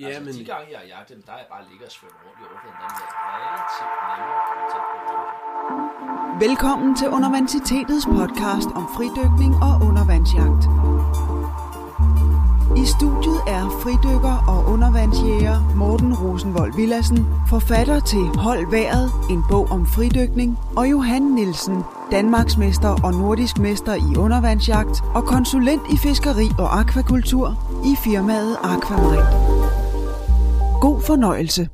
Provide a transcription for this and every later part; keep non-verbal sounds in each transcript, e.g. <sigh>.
Ja, altså, men- de gange, jeg har jagtet dem, der er jeg bare ligget og svømmet rundt i overfladen. Den er relativt nemme at komme tæt på. Velkommen til Undervandsitetets podcast om fridykning og undervandsjagt. I studiet er fridykker og undervandsjæger Morten Rosenvold Villassen, forfatter til Hold Været, en bog om fridykning, og Johan Nielsen, Danmarksmester og nordisk mester i undervandsjagt og konsulent i fiskeri og akvakultur i firmaet Aquamarine. God fornøjelse.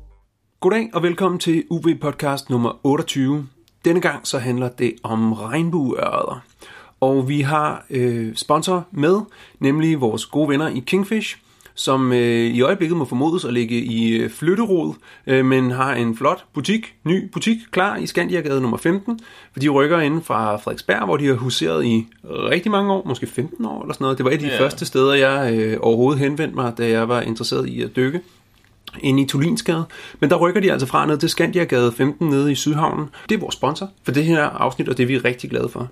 Goddag og velkommen til UV podcast nummer 28. Denne gang så handler det om regnbueørder. Og vi har øh, sponsor med, nemlig vores gode venner i Kingfish, som øh, i øjeblikket må formodes at ligge i øh, flytterod, øh, men har en flot butik, ny butik, klar i Skandiagade nummer 15. For de rykker inden fra Frederiksberg, hvor de har huseret i rigtig mange år, måske 15 år eller sådan noget. Det var et af de Ja. første steder, jeg øh, overhovedet henvendte mig, da jeg var interesseret i at dykke inde i Tulinsgade. Men der rykker de altså fra ned til Skandiagade 15 nede i Sydhavnen. Det er vores sponsor for det her afsnit, og det er vi rigtig glade for.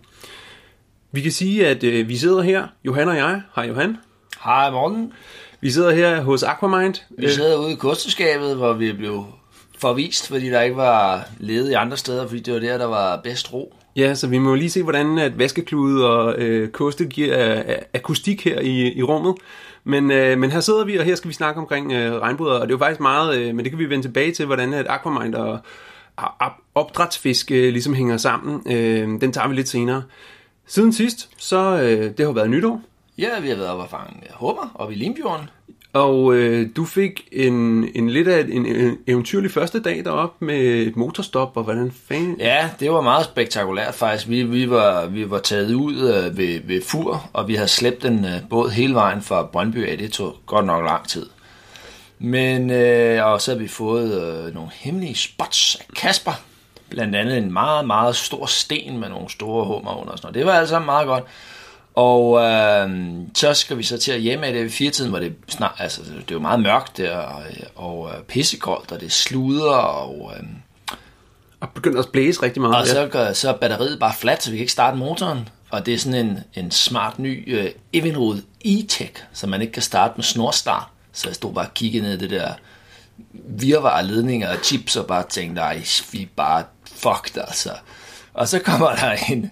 Vi kan sige, at øh, vi sidder her, Johan og jeg. Hej Johan. Hej Morten. Vi sidder her hos Aquamind. Vi sidder ude i kosteskabet, hvor vi blev forvist, fordi der ikke var ledet i andre steder, fordi det var der, der var bedst ro. Ja, så vi må lige se, hvordan at vaskeklude og øh, koste giver øh, akustik her i, i rummet. Men, øh, men her sidder vi, og her skal vi snakke omkring øh, regnbuer, og det er jo faktisk meget, øh, men det kan vi vende tilbage til, hvordan at Aquamind og opdrætsfisk øh, ligesom hænger sammen. Øh, den tager vi lidt senere. Siden sidst, så øh, det har været nytår, Ja, vi har været oppe og fange hummer oppe i Limfjorden og øh, du fik en, en lidt af en, en eventyrlig første dag deroppe med et motorstop, og hvordan fanden... Ja, det var meget spektakulært faktisk. Vi, vi, var, vi var taget ud øh, ved, ved Fur, og vi havde slæbt en øh, båd hele vejen fra Brøndby af. Det tog godt nok lang tid. Men, øh, og så har vi fået øh, nogle hemmelige spots af Kasper. Blandt andet en meget, meget stor sten med nogle store hummer under. og Sådan noget. Det var altså meget godt. Og øh, så skal vi så til at hjemme af det ved firetiden, hvor det snart, altså det er jo meget mørkt der, og, og øh, pissekoldt, og det sluder, og, øh, Og begynder at blæse rigtig meget. og så, gør, så er batteriet bare fladt, så vi kan ikke starte motoren. Og det er sådan en, en smart ny øh, Evinrude e-tech, så man ikke kan starte med snorstart. Så jeg stod bare og kiggede ned i det der virvar ledninger og chips og bare tænkte, nej, vi er bare fucked altså. Og så kommer der en,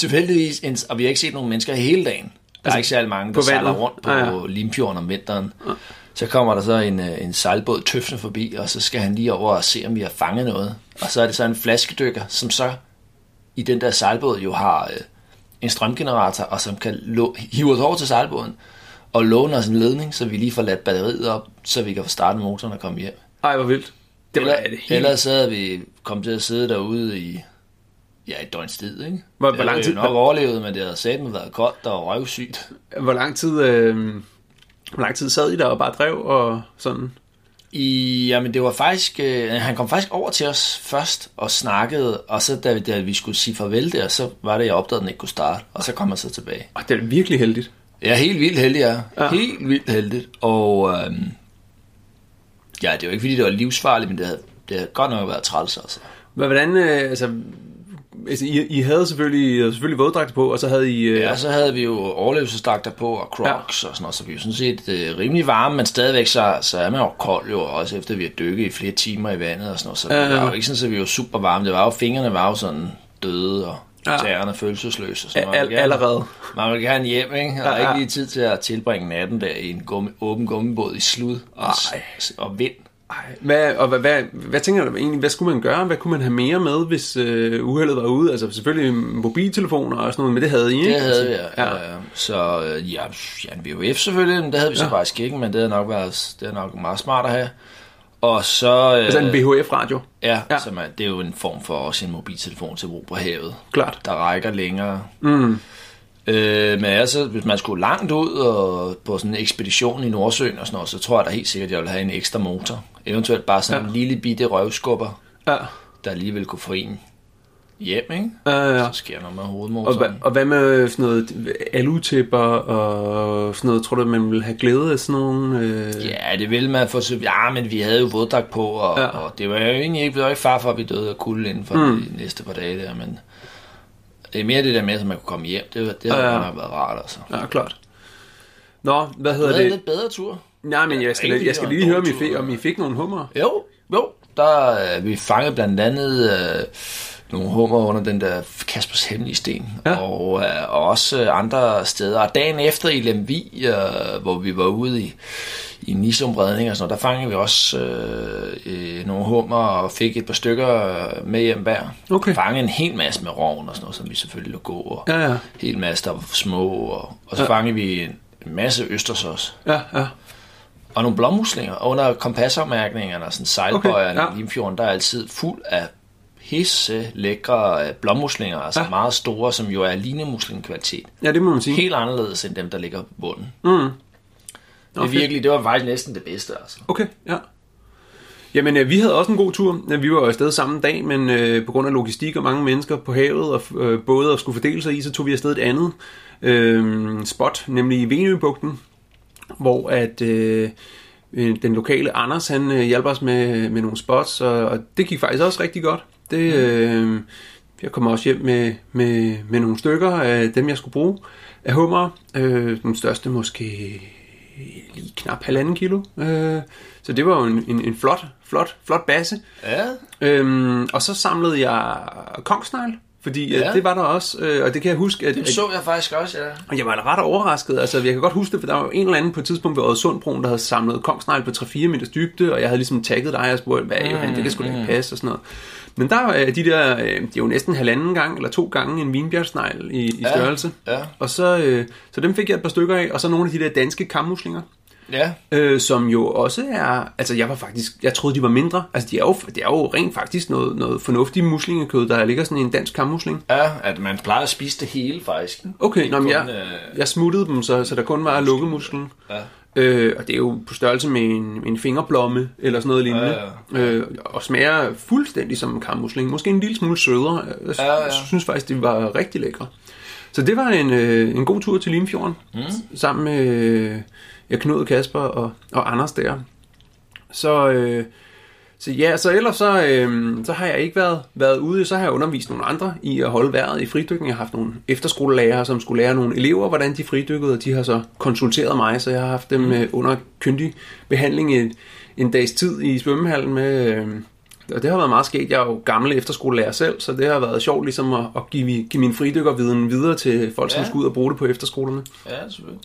tilfældigvis, en, og vi har ikke set nogen mennesker hele dagen. Der er ikke særlig mange, der sejler rundt på Ah, ja. Limfjorden om vinteren. Så kommer der så en, øh, en sejlbåd tøfne forbi, og så skal han lige over og se, om vi har fanget noget. Og så er det så en flaskedykker, som så i den der sejlbåd jo har øh, en strømgenerator, og som kan lå- hive os over til sejlbåden og låne os en ledning, så vi lige får ladt batteriet op, så vi kan få startet motoren og komme hjem. Ej, hvor vildt. Det var Eller, det helt... ellers så havde vi kommet til at sidde derude i ja, et døgns tid, ikke? Hvor- hvor lang tid- vi nok overlevet, men det havde satme været koldt og røvsygt. <laughs> Hvor lang tid... Øh... Hvor lang tid sad I der og bare drev og sådan? I, jamen det var faktisk, øh, han kom faktisk over til os først og snakkede, og så da, vi- da vi skulle sige farvel der, så var det, jeg opdagede, at den ikke kunne starte, og så kom han så tilbage. Og det er virkelig heldigt. Jeg er helt vildt heldig, ja. Ja. ja. Helt vildt heldigt. Og øhm, ja, det var ikke fordi, det var livsfarligt, men det havde, det havde godt nok været træls, altså. Men hvordan... Øh, altså, altså I, I havde selvfølgelig, selvfølgelig våddragter på, og så havde I... Øh... Ja, så havde vi jo overlevelsesdragter på og crocs ja. og sådan noget, så vi var sådan set øh, rimelig varme, men stadigvæk så, så er man jo kold jo, også efter vi har dykket i flere timer i vandet og sådan noget, så Ja, ja, det var jo ikke sådan, at vi var super varme, det var jo, fingrene var jo sådan døde og Ja. tæerne følelsesløse Al- noget. Man gerne- allerede. Man vil gerne hjem, ikke? Og Ja, er ja. ikke lige tid til at tilbringe natten der i en gummi, åben gummibåd i slud og, Ej. og vind. Ej, hvad, og hvad, hvad, hvad tænker du egentlig, hvad skulle man gøre? Hvad kunne man have mere med, hvis øh, uheldet var ude? Altså selvfølgelig mobiltelefoner og sådan noget, men det havde I, ikke? Det havde vi, Altså, ja. ja. Så øh, ja, ja, en VHF selvfølgelig, men det havde vi så Ja. faktisk ikke, men det havde nok været det havde nok meget smart at have. Og så... Øh, Altså en VHF-radio, Ja, Ja. Så man, det er jo en form for også en mobiltelefon til brug på havet, klart. der rækker længere. Mm. Øh, men altså, hvis man skulle langt ud og på sådan en ekspedition i Nordsøen og sådan noget, så tror jeg da helt sikkert, at jeg vil have en ekstra motor. Eventuelt bare sådan ja. en lille bitte røvskubber, Ja. der lige vil kunne få en hjem, ikke? Ja, ja. Så sker noget med Og, hovedmotoren. hvad, og hvad med sådan noget alutipper og sådan noget? Tror du, man ville have glæde af sådan nogle? Øh... Ja, det ville man få Ja, men vi havde jo våddragt på, og, Ja. ja. og det var jo egentlig ikke, det var ikke far for, at vi døde af kulde inden for mm. de næste par dage der, men det er mere det der med, at man kunne komme hjem. Det, det Ja, ja, ja. ja. været rart, altså. Ja, klart. Nå, hvad Det hedder en det? lidt bedre tur. Nej, men jeg skal, jeg skal lige høre, om I, fik, om I fik nogle hummer. Jo, jo. Der, øh, vi fangede blandt andet øh, nogle hummer under den der Kaspers Hemmelige Sten, Ja. og, øh, og også øh, andre steder. Og dagen efter i Lemvi, øh, hvor vi var ude i, i Nisumredning og sådan noget, der fangede vi også øh, øh, nogle hummer og fik et par stykker øh, med hjem hver. Okay. Fangede en hel masse med roven og sådan noget, som vi selvfølgelig lå gå. Og Ja, ja. En hel masse, der var små. Og, og så ja. fangede vi en masse østers også. Ja, ja. Og nogle blommuslinger. Og under kompasafmærkningerne og sådan sejlbøjerne Okay, ja. i Limfjorden, der er altid fuld af hisse lækre øh, blommuslinger, altså Ja. meget store, som jo er linemuslingkvalitet. Ja, det må man sige. Helt anderledes end dem, der ligger på bunden. Mm. Det, er virkelig, det var faktisk næsten det bedste, altså. Okay, ja. Jamen, øh, vi havde også en god tur. Vi var jo afsted samme dag, men øh, på grund af logistik og mange mennesker på havet og øh, både at skulle fordele sig i, så tog vi afsted et andet øh, spot, nemlig i Venøbugten, hvor at øh, øh, den lokale Anders, han øh, hjalp os med, med nogle spots, og, og det gik faktisk også rigtig godt. Det, øh, jeg kom også hjem med, med, med nogle stykker af dem, jeg skulle bruge af hummer. Øh, den største måske lige knap halvanden kilo. Øh, så det var jo en, en, en flot, flot, flot basse. Ja, Øhm, og så samlede jeg kongsnegl, fordi ja. Ja. det var der også, øh, og det kan jeg huske, at, det så jeg faktisk også, ja. og jeg var ret overrasket. Altså, jeg kan godt huske det, for der var en eller anden på et tidspunkt ved Odsundbroen, der havde samlet kongsnegl på 3-4 meters dybde, og jeg havde ligesom tagget dig og spurgt, hvad Mm, Johan, det kan sgu da ikke passe og sådan noget. Men der er de der, øh, det er jo næsten halvanden gang eller to gange en vinbjergsnegl i, i Ja, størrelse. ja. Og så, øh, så dem fik jeg et par stykker af, og så nogle af de der danske kammuslinger. Ja, Øh, som jo også er, altså jeg var faktisk, jeg troede de var mindre, altså de er jo, det er jo rent faktisk noget, noget fornuftigt muslingekød, der ligger sådan en dansk kammusling. ja, at man plejer at spise det hele, faktisk. Okay, nå, men jeg, øh, jeg smuttede dem, så, så der kun var lukkemusklen. Ja. Øh, og det er jo på størrelse med en, en fingerblomme, eller sådan noget lignende. Ja, Øh, og smager fuldstændig som en kammusling. Måske en lille smule sødere. Jeg Ja, ja. synes faktisk, det var rigtig lækre. Så det var en, øh, en god tur til Limfjorden, mm. sammen med ja, Knud, Kasper og, og Anders der. Så, øh, så ja, så ellers så, øh, så har jeg ikke været, været ude, så har jeg undervist nogle andre i at holde vejret i fridykning. Jeg har haft nogle efterskolelærere, som skulle lære nogle elever, hvordan de fridykkede, og de har så konsulteret mig, så jeg har haft dem øh, under kyndig behandling en, en dags tid i svømmehallen med... Øh, og det har været meget sket. Jeg er jo gammel efterskolelærer selv, så det har været sjovt ligesom at, at give, give min fridykkerviden videre til folk, som Ja. skal ud og bruge det på efterskolerne. Ja, selvfølgelig.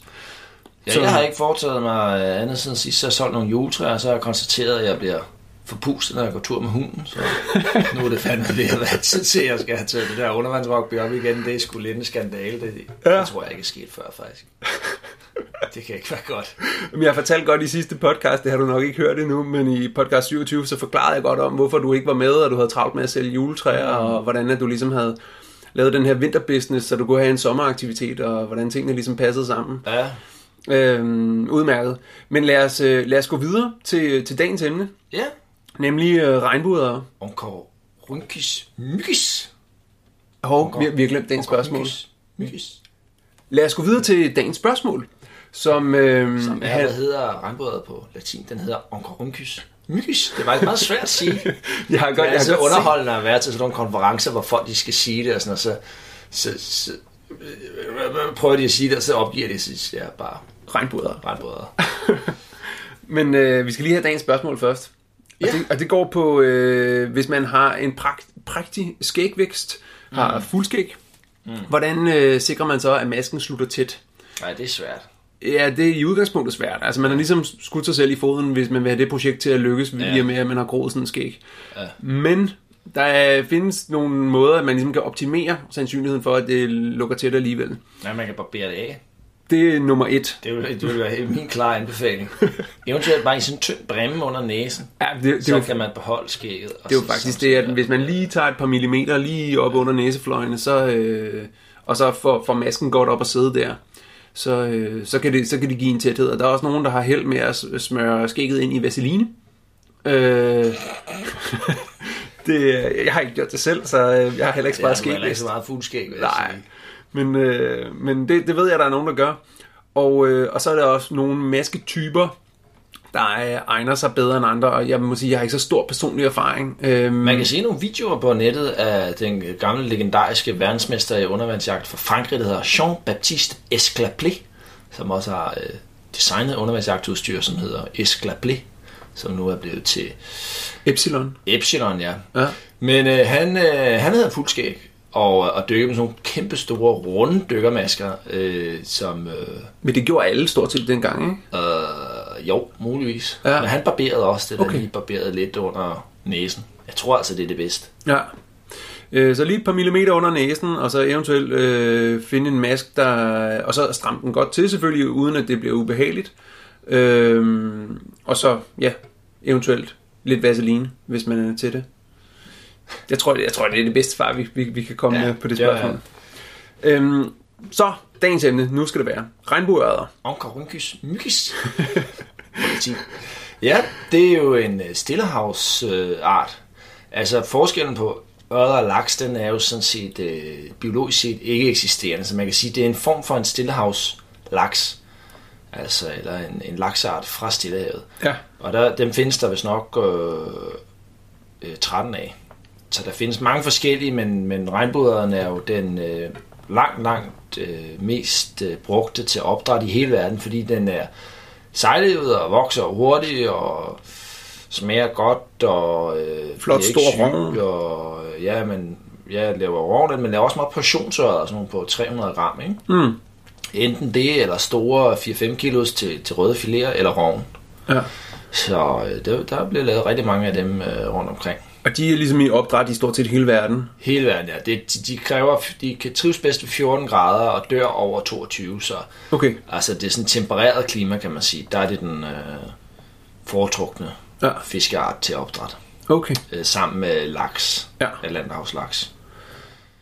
Ja, Så- jeg har ikke foretaget mig øh, andet siden sidst, så jeg solgt nogle juletræer, og så har jeg konstateret, at jeg bliver forpustet, når jeg går tur med hunden. Så nu er det fandme ved at være tid til, at jeg skal have taget det der undervandsrugby op igen. Det er sgu lidt en skandale. Det, ja. det tror jeg ikke er sket før, faktisk. Det kan ikke være godt. Men jeg har fortalt godt i sidste podcast, det har du nok ikke hørt endnu, men i podcast 27, så forklarede jeg godt om, hvorfor du ikke var med, og du havde travlt med at sælge juletræer, mm. og hvordan at du ligesom havde lavet den her vinterbusiness, så du kunne have en sommeraktivitet, og hvordan tingene ligesom passede sammen. Ja, Øhm, udmærket. Men lad os, øh, lad os gå videre til, til dagens emne, ja. nemlig øh, regnbuer. Onko Runkis Mykis. Hov, vi, vi har glemt dagens spørgsmål. Mykis. Lad os gå videre til dagens spørgsmål, som... Øh, Som er, hvad hedder regnburet på latin? Den hedder Oncoruncis Mykis. Det var meget svært at sige. <laughs> jeg har Det godt, er jeg altså har underholdende at være til sådan nogle konferencer, hvor folk de skal sige det, og sådan, og så, så, så prøver de at sige det, og så opgiver de sig ja, bare regnbuer. regnbrødre. <laughs> Men øh, vi skal lige have dagens spørgsmål først. Og, Ja. det, og det går på, øh, hvis man har en pragt, prægtig skægvækst, har fuldskæg, mm. hvordan øh, sikrer man så, at masken slutter tæt? Nej, det er svært. Ja, det er i udgangspunktet svært. Altså, man har ligesom skudt sig selv i foden, hvis man vil have det projekt til at lykkes, ja. Via med, at man har groet sådan en skæg. Ja. Men der er, findes nogle måder, at man ligesom kan optimere sandsynligheden for, at det lukker tæt alligevel. Nej, man kan barbere det af. Det er nummer et. Det vil, det vil være min klare anbefaling. Eventuelt bare i sådan en tynd bremme under næsen. Ja, det, det, Så jo, kan man beholde skægget. Og det er jo faktisk det, at hvis man lige tager et par millimeter lige op under næsefløjene, så, øh, og så får, får masken godt op og sidde der, så, øh, så, kan det, så kan det give en tæthed. Og der er også nogen, der har held med at smøre skægget ind i vaseline. Øh, det, jeg har ikke gjort det selv, så øh, jeg har heller ikke Det er sparet skæg. heller ikke så meget fuldskæg, vil Nej, sige. men, øh, men det, det ved jeg, der er nogen, der gør. Og, øh, og så er der også nogle masketyper, der er, egner sig bedre end andre, og jeg må sige, jeg har ikke så stor personlig erfaring. Øhm, Man kan se nogle videoer på nettet af den gamle legendariske verdensmester i undervandsjagt fra Frankrig, der hedder Jean-Baptiste Esclaplé, som også har øh, designet undervandsjagtudstyr, som hedder Esclablé, som nu er blevet til Epsilon. Epsilon, ja. Ja. Men øh, han, øh, han havde fuld skæg, og, og dykkede med sådan nogle kæmpe store, runde dykkermasker, øh, som... Øh, Men det gjorde alle stort set dengang, ikke? øh, jo, muligvis. Ja. Men han barberede også det, der Okay. lige barberede lidt under næsen. Jeg tror altså, det er det bedste. Ja. Øh, Så lige et par millimeter under næsen, og så eventuelt øh, finde en mask, der... Og så stramme den godt til selvfølgelig, uden at det bliver ubehageligt. Øh, og så, ja, eventuelt lidt vaseline, hvis man er til det. Jeg tror, jeg tror det er det bedste svar, vi, vi, vi kan komme Ja, med på det ja, ja. spørgsmål. Øhm, så, dagens emne, nu skal det være regnbueørder. Onkarynkys mykis. <laughs> Ja, det er jo en øh, stillehavsart. Altså forskellen på ørder og laks, den er jo sådan set øh, biologisk set ikke eksisterende. Så man kan sige, det er en form for en stillehavslaks. Altså, eller en, en laksart fra Stillehavet. Ja. Og der, dem findes der vist nok øh, øh, 13 af. Så der findes mange forskellige, men, men regnbueøren er jo den øh, langt, langt øh, mest øh, brugte til opdræt i hele verden, fordi den er sejlevet og vokser hurtigt og smager godt og øh, Flot stor rogn. og ja, men jeg laver rogn, men laver også meget portionsørder, sådan nogle på 300 gram, ikke? Mm. Enten det, eller store 4-5 kilos til, til røde filéer, eller rogn. Ja. Så øh, der, der bliver lavet rigtig mange af dem øh, rundt omkring. Og de er ligesom i opdræt i stort set hele verden. Hele verden, ja. Det, de, de, kræver, de kan trives bedst ved 14 grader og dør over 22, så Okay. altså, det er sådan tempereret klima, kan man sige. Der er det den øh, foretrukne Ja. fiskeart til opdræt, Okay. øh, sammen med laks, Ja. Atlanterhavslaks.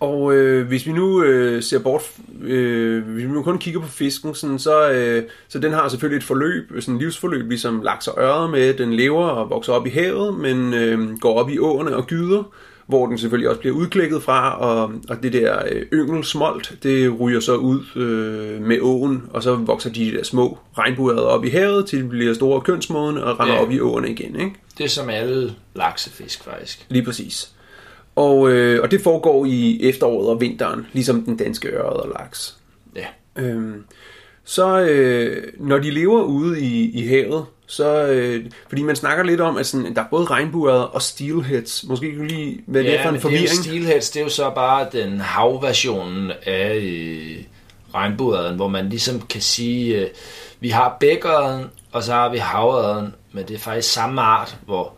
Og øh, hvis vi nu øh, ser bort, øh, hvis vi nu kun kigger på fisken, sådan, så, øh, så den har selvfølgelig et forløb, sådan et livsforløb, ligesom laks og ørred med. Den lever og vokser op i havet, men øh, går op i åerne og gyder, hvor den selvfølgelig også bliver udklækket fra, og, og det der øh, yngelsmolt, det ryger så ud øh, med åen, og så vokser de der små regnbueørder op i havet, til de bliver store og kønsmodne og render Ja. op i åerne igen, ikke? Det er som alle laksefisk, faktisk. Lige præcis. Og, øh, og det foregår i efteråret og vinteren, ligesom den danske ørred og laks. Ja. Øhm, så øh, når de lever ude i, i havet, så, øh, fordi man snakker lidt om, at sådan, der er både regnbueørder og steelheads. Måske kan du lige, hvad det er for en det er forvirring? steelheads, det er jo så bare den havversionen af øh, regnbueørden, hvor man ligesom kan sige, øh, vi har bækørden, og så har vi havørden, men det er faktisk samme art, hvor,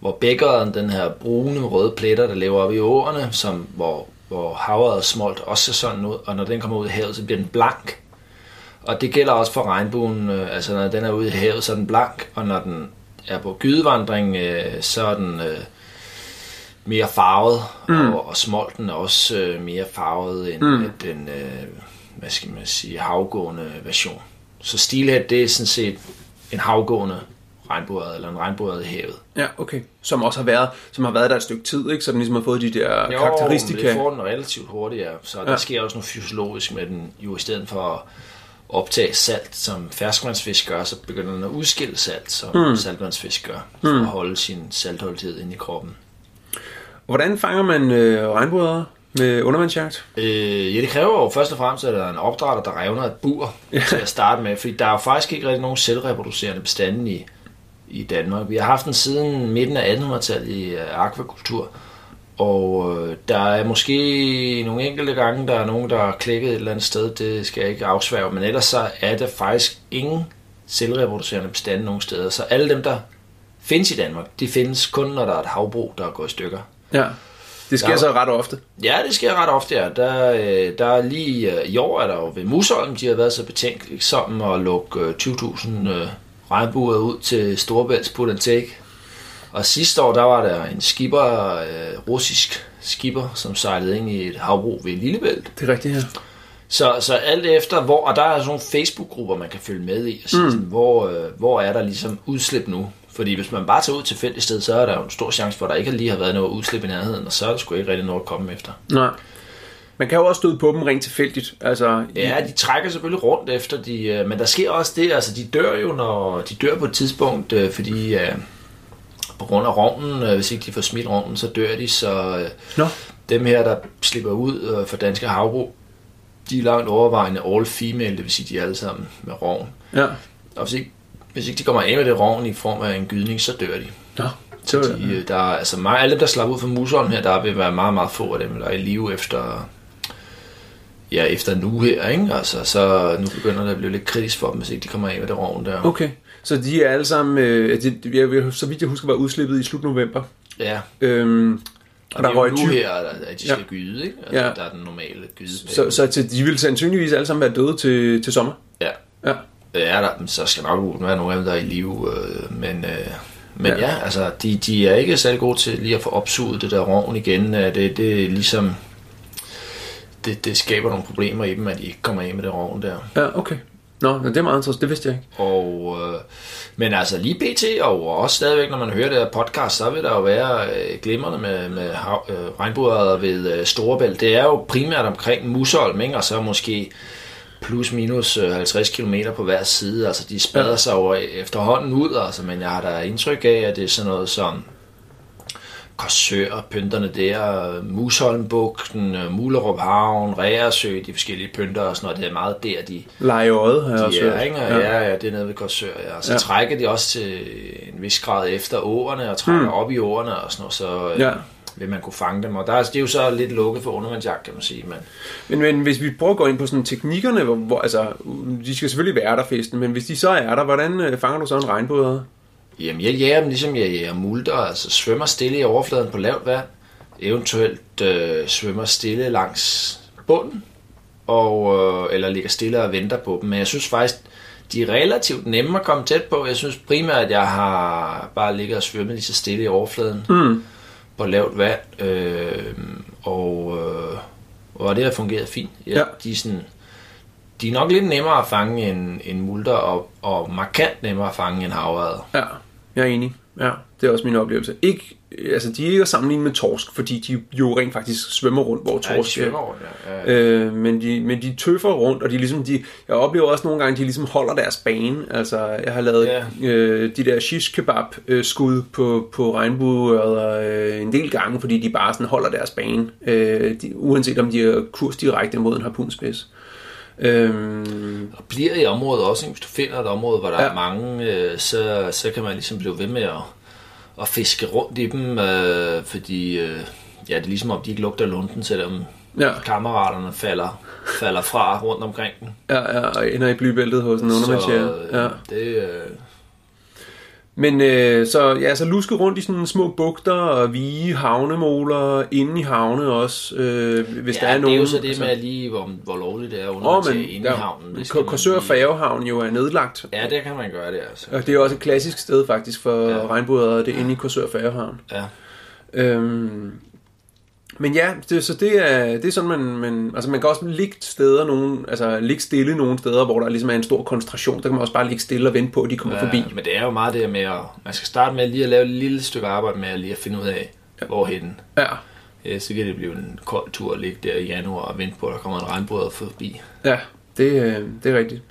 hvor bækørden, den her brune røde pletter, der lever op i åerne, som, hvor, hvor havørdet smolt også ser sådan ud, og når den kommer ud i havet, så bliver den blank. Og det gælder også for regnbuen, øh, altså når den er ude i havet, så er den blank, og når den er på gydevandring, øh, så er den øh, mere farvet, mm. og, og smolten er også øh, mere farvet end mm. den, øh, hvad skal man sige, havgående version. Så steelhead, det er sådan set en havgående regnbueørred, eller en regnbueørred i havet. Ja, okay. Som også har været, som har været der et stykke tid, ikke? Så den ligesom har fået de der Jo, karakteristika. det får den relativt hurtigt, ja. Så der Ja. sker også noget fysiologisk med den. Jo, i stedet for at optage salt, som ferskvandsfisk gør, så begynder den at udskille salt, som mm. saltvandsfisk gør, for at holde sin saltholdighed inde i kroppen. Hvordan fanger man øh, regnbueørder med undervandsjagt? Øh, ja, det kræver jo først og fremmest, at der er en opdrætter, der revner et bur ja. til at starte med, fordi der er jo faktisk ikke rigtig nogen selvreproducerende bestande i, i Danmark. Vi har haft den siden midten af 1800-tallet i øh, akvakultur, og øh, der er måske nogle enkelte gange, der er nogen, der har klikket et eller andet sted, det skal jeg ikke afsværge, men ellers så er der faktisk ingen selvreproducerende bestande nogen steder, så alle dem, der findes i Danmark, de findes kun, når der er et havbrug, der går i stykker. Ja. Det sker Der- så ret ofte. Ja, det sker ret ofte, ja. Der, øh, der er lige øh, i år er der jo ved Musholm, de har været så betænksomme at lukke øh, 20.000 øh, regnbuer ud til Storebælts put and take. Og sidste år, der var der en skipper, øh, russisk skipper, som sejlede ind i et havbrug ved Lillebælt. Det er rigtigt her. Så, så alt efter, hvor, og der er sådan nogle Facebook-grupper, man kan følge med i, og sige, mm. sådan, hvor, øh, hvor er der ligesom udslip nu? Fordi hvis man bare tager ud til tilfældigt sted, så er der jo en stor chance for, at der ikke lige har været noget udslip i nærheden, og så er der sgu ikke rigtig noget at komme efter. Nej. Man kan jo også støde på dem rent tilfældigt. Altså, Ja, de trækker selvfølgelig rundt efter de, øh, men der sker også det, altså de dør jo, når de dør på et tidspunkt, øh, fordi øh, på grund af rovnen, hvis ikke de får smidt rovnen, så dør de, så Nå. dem her, der slipper ud for danske havbrug, de er langt overvejende all female, det vil sige, de er alle sammen med rovn. Ja. Og hvis ikke, hvis ikke de kommer af med det rovn i form af en gydning, så dør de. Nå, Så de, der er, altså meget, alle dem, der slapper ud fra Musholm her, der vil være meget, meget få af dem, der er i live efter, ja, efter nu her, ikke? Altså, så nu begynder det at blive lidt kritisk for dem, hvis ikke de kommer af med det rovn der. Okay, så de er alle sammen, øh, de, jeg, vil- så vidt jeg husker, var udslippet i slut november. Ja, Øhm, og og der er røg jo nu 20, her, at de skal Ja. gyde, ikke? Altså, Ja. Der er den normale gyde. så, så til, de vil sandsynligvis alle sammen være døde til, til sommer. Ja, Ja. er der, så skal nok være nogle af dem, der er i live, øh, men, øh, men Ja. ja, ja altså, de, de er ikke særlig gode til lige at få opsuget det der rovn igen. Øh, Det, det er ligesom, det, det skaber nogle problemer i dem, at de ikke kommer af med det rovn der. Ja, okay. Nå, det er meget interessant, det vidste jeg ikke. Og, øh, men altså lige BT, og også stadigvæk, når man hører det her podcast, så vil der jo være øh, glimrende med, med hav, øh, regnbuer ved øh, Storebælt. Det er jo primært omkring Musholm, ikke? og så måske plus minus øh, 50 km på hver side. Altså de spreder Ja. sig jo efterhånden ud, altså, men jeg har da indtryk af, at det er sådan noget som Korsør, pynterne der, Musholmbugten, Mulerup Havn, Reersø, de forskellige pynter og sådan noget. Det er meget der, de, Lejeøjet har jeg også de er, ikke? Ja. ja, ja, det er nede ved Korsør, ja. Og så Ja. trækker de også til en vis grad efter åerne, og trækker mm. op i åerne og sådan noget, så øh, Ja. vil man kunne fange dem. Og der er, det er jo så lidt lukket for undervandsjagt, kan man sige. Men Men, men hvis vi prøver at gå ind på sådan teknikkerne, hvor, hvor altså, de skal selvfølgelig være der festen, men hvis de så er der, hvordan øh, fanger du så en regnbåd? Jamen, jeg jager dem ligesom jeg jager multer, altså svømmer stille i overfladen på lavt vand, eventuelt øh, svømmer stille langs bunden, og, øh, eller ligger stille og venter på dem. Men jeg synes faktisk, de er relativt nemme at komme tæt på. Jeg synes primært, at jeg har bare ligget og svømmet lige så stille i overfladen. Mm. på lavt vand, øh, og, øh, og det har fungeret fint. Ja, Ja. ja. De, er sådan, de er nok lidt nemmere at fange end, end multer, og, og markant nemmere at fange end havredder. Ja, jeg er enig. Ja, det er også min oplevelse. Ikke, altså, de er ikke at sammenligne med torsk, fordi de jo rent faktisk svømmer rundt, hvor Ja, de torsk svømmer er. rundt, ja. ja. Øh, men, de, men de tøffer rundt, og de ligesom, de, jeg oplever også nogle gange, de ligesom holder deres bane. Altså, jeg har lavet Ja. øh, de der shish kebab øh, skud på, på regnbueørder øh, en del gange, fordi de bare sådan holder deres bane, øh, de, uanset om de er kurs direkte mod en harpunspids. Øhm, Og bliver i området også, hvis du finder et område, hvor der Ja. ja. er mange, øh, så, så kan man ligesom blive ved med at, at fiske rundt i dem, øh, fordi øh, ja, det er ligesom om de ikke lugter lunden, selvom ja, kammeraterne falder, falder fra rundt omkring den. ja, ja, og ender i blybæltet hos en Så undervandsjæger. øh, Ja. det, øh, Men øh, så, ja, så luske rundt i sådan små bugter og vige havnemoler inde i havne også, øh, hvis ja, der er det nogen. er jo så det med lige, hvor, hvor lovligt det er under oh, men inde i havnen. Det Korsør Færgehavn jo er nedlagt. Ja, det kan man gøre det, altså. Og det er også et klassisk sted faktisk for ja. Ja. regnbuer, det er inde i Korsør Færgehavn. Ja. Øhm, men ja, det, så det er, det er sådan, man, man, altså man kan også ligge steder, nogen, altså ligge stille nogle steder, hvor der ligesom er en stor koncentration. Der kan man også bare ligge stille og vente på, at de kommer ja. forbi. Men det er jo meget det med at... Man skal starte med lige at lave et lille stykke arbejde med at lige at finde ud af, ja. hvorhen. Ja, Ja, så kan det blive en kold tur at ligge der i januar og vente på, at der kommer en regnbåd forbi. ja det, øh, det er rigtigt.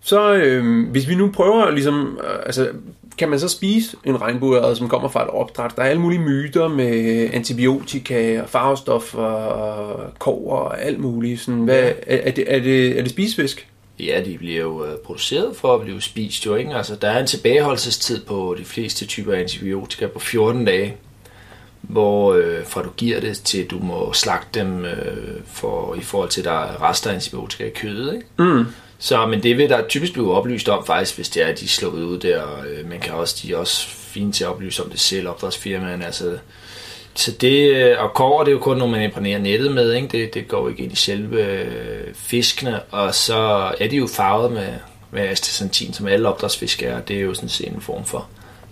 Så øh, hvis vi nu prøver ligesom, øh, altså kan man så spise en regnbueørred, som kommer fra et opdræt? Der er alle mulige myter med antibiotika og farvestoffer og kover og alt muligt. Sådan, hvad, er, er, det, er, det, er det spisefisk? Ja, de bliver jo øh, produceret for at blive spist jo, ikke? Altså, der er en tilbageholdelsestid på de fleste typer antibiotika på 14 dage, hvor øh, fra du giver det til du må slagte dem øh, for, i forhold til, der er rester af antibiotika i kødet, ikke? Mm. Så, men det vil der typisk blive oplyst om faktisk, hvis det er, at de er slået ud der. Øh, Man kan også, de er også fine til at oplyse om det selv, opdragsfirmaerne. Altså, så det, øh, og kover, det er jo kun noget, man imprægnerer nettet med, ikke? Det, det går ikke ind i selve øh, fiskene, og så er de jo farvet med, med astaxanthin, som alle opdrætsfisk er. Det er jo sådan set en form for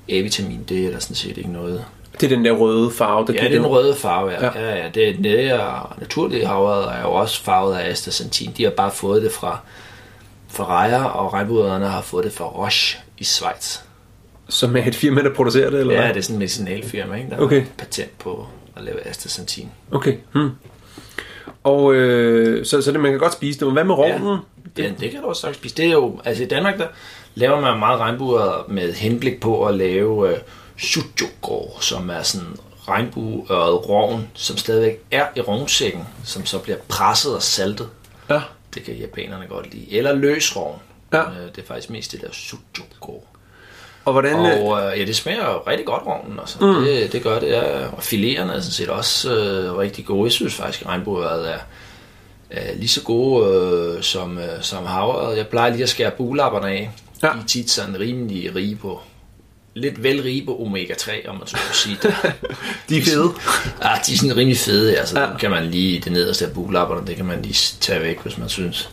A-vitamin, det er der sådan set ikke noget. Det er den der røde farve, der Ja, giver det er den røde farve, ja. Ja. ja. ja, det, det er naturlige havredder er jo også farvet af astaxanthin. De har bare fået det fra, rejer, og regnbuederne har fået det fra Roche i Schweiz. Som er et firma, der producerer det, eller Ja, det er sådan en medicinalfirma, ikke? der Okay. har patent på at lave astaxanthin. Okay. Hmm. Og øh, så, så det, man kan godt spise det. Men hvad med rovnen? Ja, det, det kan du også sagtens spise. Det er jo, altså i Danmark, der laver man meget regnbuer med henblik på at lave øh, shujogor, som er sådan regnbueøret rovn, som stadigvæk er i rovnsækken, som så bliver presset og saltet. Ja. Det kan japanerne godt lide. Eller løs rovn. Ja. Øh, det er faktisk mest det der sujuko. Og hvordan... øh, Og øh, ja, det smager jo rigtig godt rovnen, altså. Mm. Det, det gør det, ja. Og filéerne er sådan set også øh, rigtig gode. Jeg synes faktisk, at regnbueøret er, er lige så gode øh, som, øh, som havøret. Jeg plejer lige at skære bulapperne af. Ja. De er tit sådan rimelig rige på lidt vel rige på omega-3, om man så må sige det. <laughs> de er fede. Ja, de er sådan rimelig fede, altså Ja. kan man lige, det nederste af buglapperne, det kan man lige tage væk, hvis man synes.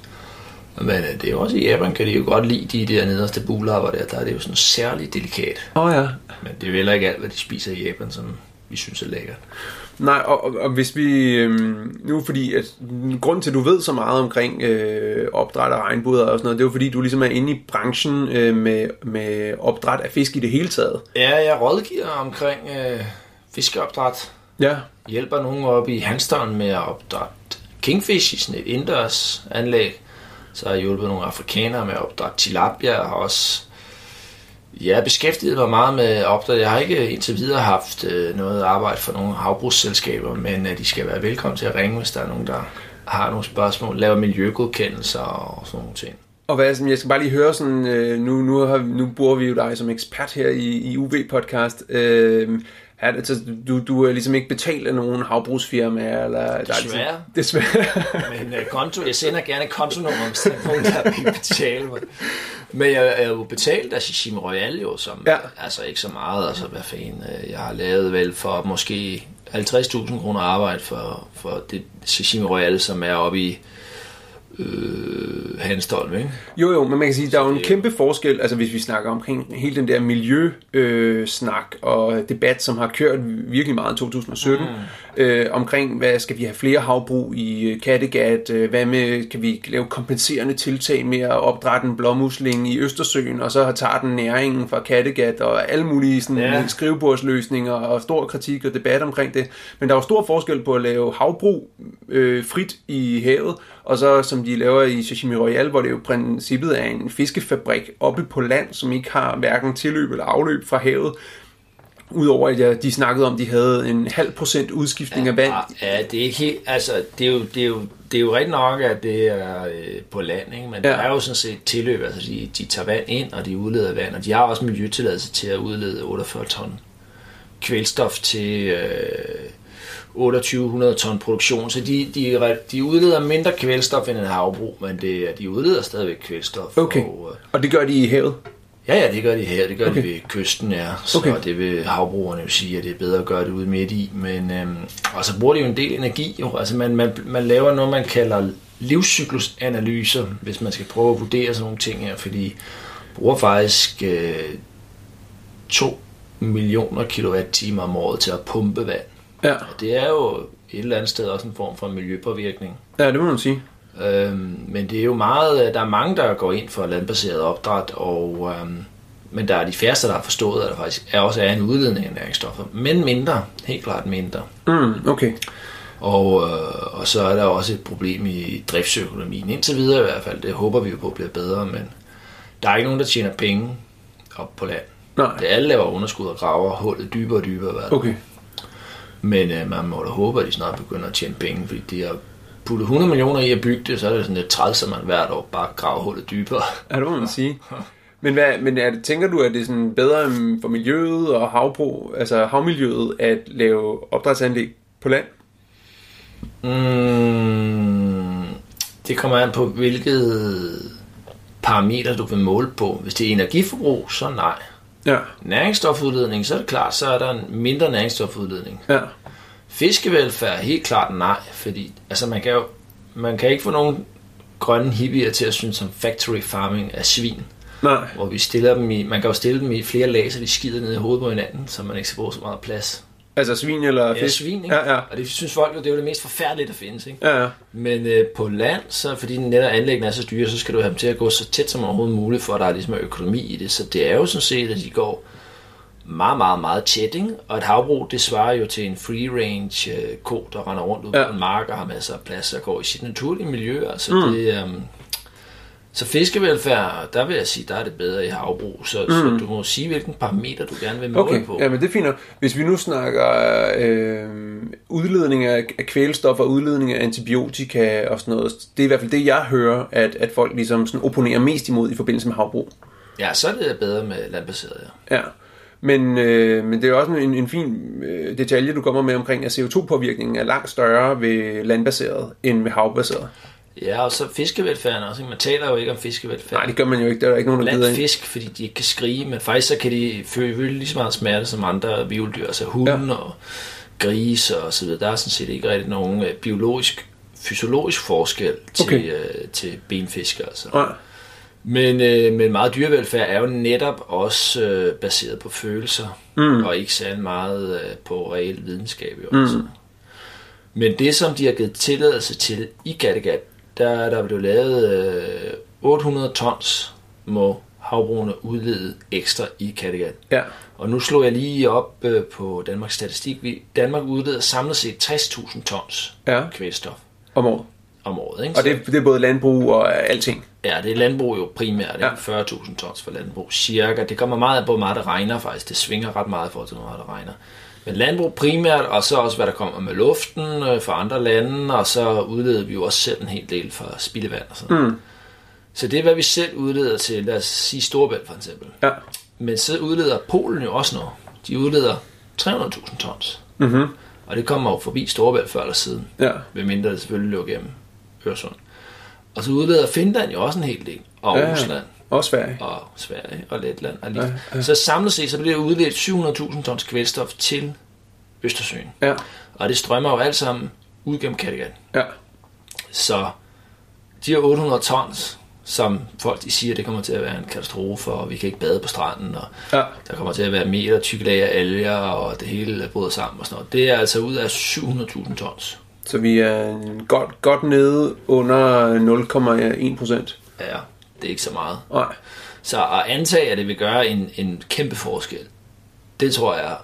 Men øh, det er jo også i Japan, kan de jo godt lide de der nederste buglapper der, der er det jo sådan særligt delikat. Åh oh, ja. Men det er vel ikke alt, hvad de spiser i Japan, som vi synes er lækkert. Nej, og, og, og hvis vi... Øhm, nu fordi, at grunden til, at du ved så meget omkring øh, opdræt af regnbuder og sådan noget, det er jo fordi, du ligesom er inde i branchen øh, med, med opdræt af fisk i det hele taget. Ja, jeg rådgiver omkring øh, fiskeopdræt. Ja. Hjælper nogen op i Hanstone med at opdrætte kingfish i sådan et indendørs anlæg. Så har jeg hjulpet nogle afrikanere med at opdrætte tilapia, og også ja, beskæftiget mig meget med opdræt. Jeg har ikke indtil videre haft øh, noget arbejde for nogle havbrugsselskaber, men øh, de skal være velkommen til at ringe, hvis der er nogen, der har nogle spørgsmål, laver miljøgodkendelser og sådan nogle ting. Og hvad, sådan, jeg skal bare lige høre sådan, øh, nu, nu, har, nu bruger vi jo dig som ekspert her i, i UV-podcast. Øh, er det, så du, du er ligesom ikke betalt af nogen havbrugsfirma? Eller, der er Desværre. Ligesom, desværre. Men uh, konto, jeg sender gerne kontonummer, hvis der er nogen, der vil betale mig. Men jeg er jo betalt af Shishim Royal jo, som Ja. altså ikke så meget, altså hvad fanden. øh, Jeg har lavet vel for måske 50.000 kroner arbejde for, for det Shishim Royal, som er oppe i øh, Hanstholm, ikke? Jo, jo, men man kan sige, der er jo en kæmpe forskel, altså hvis vi snakker omkring hele den der miljøsnak øh, og debat, som har kørt virkelig meget i 2017, mm. øh, omkring, hvad skal vi have flere havbrug i øh, Kattegat, øh, hvad med, kan vi lave kompenserende tiltag med at opdrætte en blåmusling i Østersøen, og så tager den næringen fra Kattegat, og alle mulige sådan. Ja. skrivebordsløsninger, og stor kritik og debat omkring det. Men der er jo stor forskel på at lave havbrug øh, frit i havet, og så som de laver i Sashimi Royal, hvor det jo princippet er en fiskefabrik oppe på land, som ikke har hverken tilløb eller afløb fra havet. Udover at ja, de snakkede om, de havde en halv procent udskiftning af vand. Ja, det er ikke helt, altså, det er jo, det er jo, det er jo rigtig nok, at det er øh, på land, ikke? men ja. Ja. der er jo sådan set tilløb, altså de, de tager vand ind, og de udleder vand, og de har også miljøtilladelse til at udlede 48 ton kvælstof til øh, 2800 ton produktion, så de, de, de udleder mindre kvælstof end en havbrug, men det, de udleder stadigvæk kvælstof. Okay. Og, øh, Og det gør de i havet. Ja, ja, det gør de her. Det gør Okay. de ved kysten, ja. Så Okay. okay. det vil havbrugerne jo sige, at det er bedre at gøre det ude midt i. Men, øhm, og så bruger de jo en del energi. Jo. Altså man, man, man laver noget, man kalder livscyklusanalyser, hvis man skal prøve at vurdere sådan nogle ting her. Fordi bruger faktisk øh, 2 millioner kilowatt-timer om året til at pumpe vand. Ja, det er jo et eller andet sted også en form for miljøpåvirkning. ja det må man sige. Øhm, men det er jo meget, der er mange, der går ind for landbaseret opdræt, og, øhm, men der er de færreste, der har forstået, at der faktisk er også er en udledning af næringsstoffer, men mindre, helt klart mindre. Mm, okay. Og, øh, og så er der også et problem i driftsøkonomien, indtil videre i hvert fald, det håber vi jo på bliver bedre, men der er ikke nogen, der tjener penge op på land. Nej, Det alle laver underskud og graver hullet dybere og dybere. Hvad okay. Men øh, man må da håbe, at de snart begynder at tjene penge, fordi de har puttet 100 millioner i at bygge det, så er det sådan lidt træls, at man hvert år bare graver hullet dybere. Ja, det må man sige. Men, hvad, men er det, tænker du, at det er sådan bedre for miljøet og havbrug, altså havmiljøet, at lave opdrætsanlæg på land? Mm, det kommer an på, hvilket parameter du vil måle på. Hvis det er energiforbrug, så nej. Ja, Næringsstofudledning, så er det klart, så er der en mindre næringsstofudledning. ja, Fiskevelfærd, helt klart nej, fordi altså man kan jo man kan ikke få nogen grønne hippier til at synes, som factory farming er svin. nej. Hvor vi stiller dem i, man kan jo stille dem i flere lag, så de skider ned i hovedet på hinanden, så man ikke skal bruge så meget plads. Altså svin eller Ja, fisk? svin, ikke? Ja, ja. Og det synes folk jo, det er jo det mest forfærdelige, der findes, ikke? Ja, ja. Men øh, på land, så fordi netop anlæggene er så dyre, så skal du have dem til at gå så tæt som overhovedet muligt, for at der er ligesom økonomi i det. Så det er jo sådan set, at de går meget, meget, meget tæt, ikke? Og et havbrug, det svarer jo til en free-range øh, ko, der render rundt ud Ja. ja. på en mark og har masser af plads og går i sit naturlige miljø. Altså mm. det, øh, Så fiskevelfærd, der vil jeg sige, der er det bedre i havbrug. Så, mm. så du må sige, hvilken parameter du gerne vil måle Okay, på. ja, men det er fint. Hvis vi nu snakker øh, udledning af, af kvælstof og udledning af antibiotika og sådan noget, det er i hvert fald det, jeg hører, at, at folk ligesom sådan opponerer mest imod i forbindelse med havbrug. Ja, så er det bedre med landbaseret, ja. Ja, men, øh, men det er også en, en fin øh, detalje, du kommer med omkring, at CO2-påvirkningen er langt større ved landbaseret end ved havbaseret. Ja, og så fiskevelfærden også. ikke? Man taler jo ikke om fiskevelfærd. Nej, det gør man jo ikke. Der er der ikke nogen, der blandt fisk, fordi de ikke kan skrige, men faktisk så kan de føle lige så meget smerte som andre vivldyr, altså hunde ja. og grise og så videre. Der er sådan set ikke rigtig nogen øh, biologisk, fysiologisk forskel til, Okay. øh, til benfisk. Altså. Nej. Men, øh, men meget dyrevelfærd er jo netop også øh, baseret på følelser, mm. og ikke særlig meget øh, på reel videnskab. Jo, altså. Men det, som de har givet tilladelse til i Kattegat, der er der blevet lavet øh, 800 tons må havbrugene udlede ekstra i Kattegat. Ja. Og nu slår jeg lige op øh, på Danmarks Statistik. Vi, Danmark udleder samlet set 60.000 tons Ja. kvælstof Om året. om året. Ikke? Og det, det er både landbrug og alting. Ja, det er landbrug jo primært. Ja. Ja. 40.000 tons for landbrug, cirka. Det kommer meget på, hvor meget det regner faktisk. Det svinger ret meget i forhold til, hvor meget det regner. Men landbrug primært, og så også, hvad der kommer med luften øh, fra andre lande, og så udleder vi jo også selv en hel del fra spildevand og sådan mm. Så det er, hvad vi selv udleder til, lad os sige Storbælt for eksempel. Ja. Men så udleder Polen jo også noget. De udleder 300.000 tons. Mm-hmm. Og det kommer jo forbi Storbælt før eller siden. Ja. Ved mindre det selvfølgelig løber gennem Øresund. Og så udleder Finland jo også en hel del. Og ja. Rusland Og Sverige. og Sverige og Letland. Og ja, ja. Så samlet set, så bliver der udledt 700.000 tons kvælstof til Østersøen. Ja. Og det strømmer jo alt sammen ud gennem Kattegat. Ja. Så de her 800 tons, som folk de siger, det kommer til at være en katastrofe, og vi kan ikke bade på stranden, og Ja. der kommer til at være meter tykke lag af alger, og det hele bryder sammen og sådan noget. Det er altså ud af 700.000 tons. Så vi er godt, godt nede under 0,1 procent. Ja, det er ikke så meget. Nej. Så at antage, at det vil gøre en, en kæmpe forskel, det tror jeg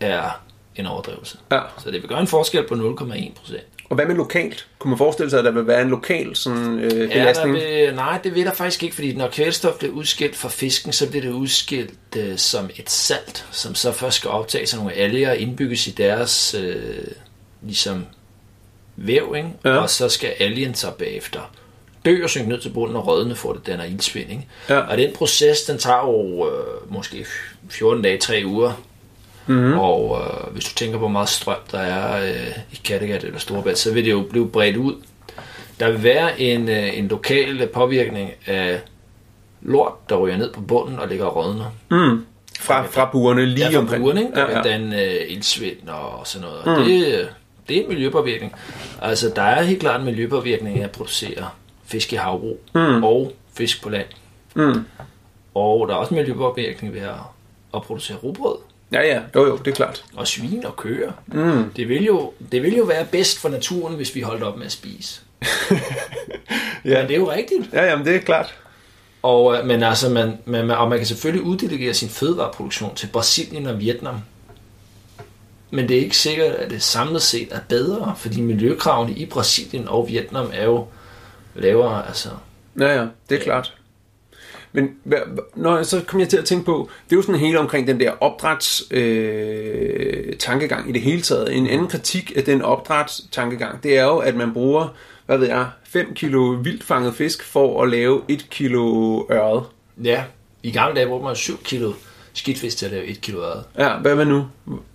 er en overdrivelse. Ja. Så det vil gøre en forskel på 0,1 procent. Og hvad med lokalt? Kunne man forestille sig, at der vil være en lokal sådan, øh, Ja, der belastning? vil, nej, det vil der faktisk ikke, fordi når kvælstof bliver udskilt fra fisken, så bliver det udskilt øh, som et salt, som så først skal optages af nogle alger og indbygges i deres øh, ligesom væv, ikke? Ja. og så skal algen så bagefter dø og synke ned til bunden og rådne for det danner ildsvind. Ikke? Ja. Og den proces, den tager jo øh, måske 14 dage, 3 uger. Mm-hmm. Og øh, hvis du tænker på, hvor meget strøm der er øh, i Kattegat eller Storebælt, så vil det jo blive bredt ud. Der vil være en, øh, en lokal påvirkning af lort, der ryger ned på bunden og ligger og rådner. Mm. Fra, fra burene lige Ja, fra omkring. buren, ikke? Der Ja, ja, den øh, ildsvind og sådan noget. Mm. Det, øh, det er en miljøpåvirkning. Altså, der er helt klart en miljøpåvirkning af at producere fisk i havbrug mm. og fisk på land. Mm. Og der er også miljøpåvirkning ved at, at producere rugbrød ja, ja. Jo, jo, det er klart. og svin og køer. Mm. Det, vil jo, det vil jo være bedst for naturen, hvis vi holdt op med at spise. <laughs> Ja. Men det er jo rigtigt. Ja, jamen, det er klart. Og, øh, men altså, man, man, man, og man kan selvfølgelig uddelegere sin fødevareproduktion til Brasilien og Vietnam. Men det er ikke sikkert, at det samlet set er bedre, fordi miljøkravene i Brasilien og Vietnam er jo lavere. Altså. Ja, ja, det er klart. Men når, så kom jeg til at tænke på, det er jo sådan hele omkring den der opdræts øh, tankegang i det hele taget. En anden kritik af den opdræts tankegang, det er jo, at man bruger, hvad ved jeg, 5 kilo vildt fanget fisk for at lave 1 kilo øret. Ja, i gamle dage brugte man 7 kilo skidtfisk til at lave 1 kilo øret. Ja, hvad med nu?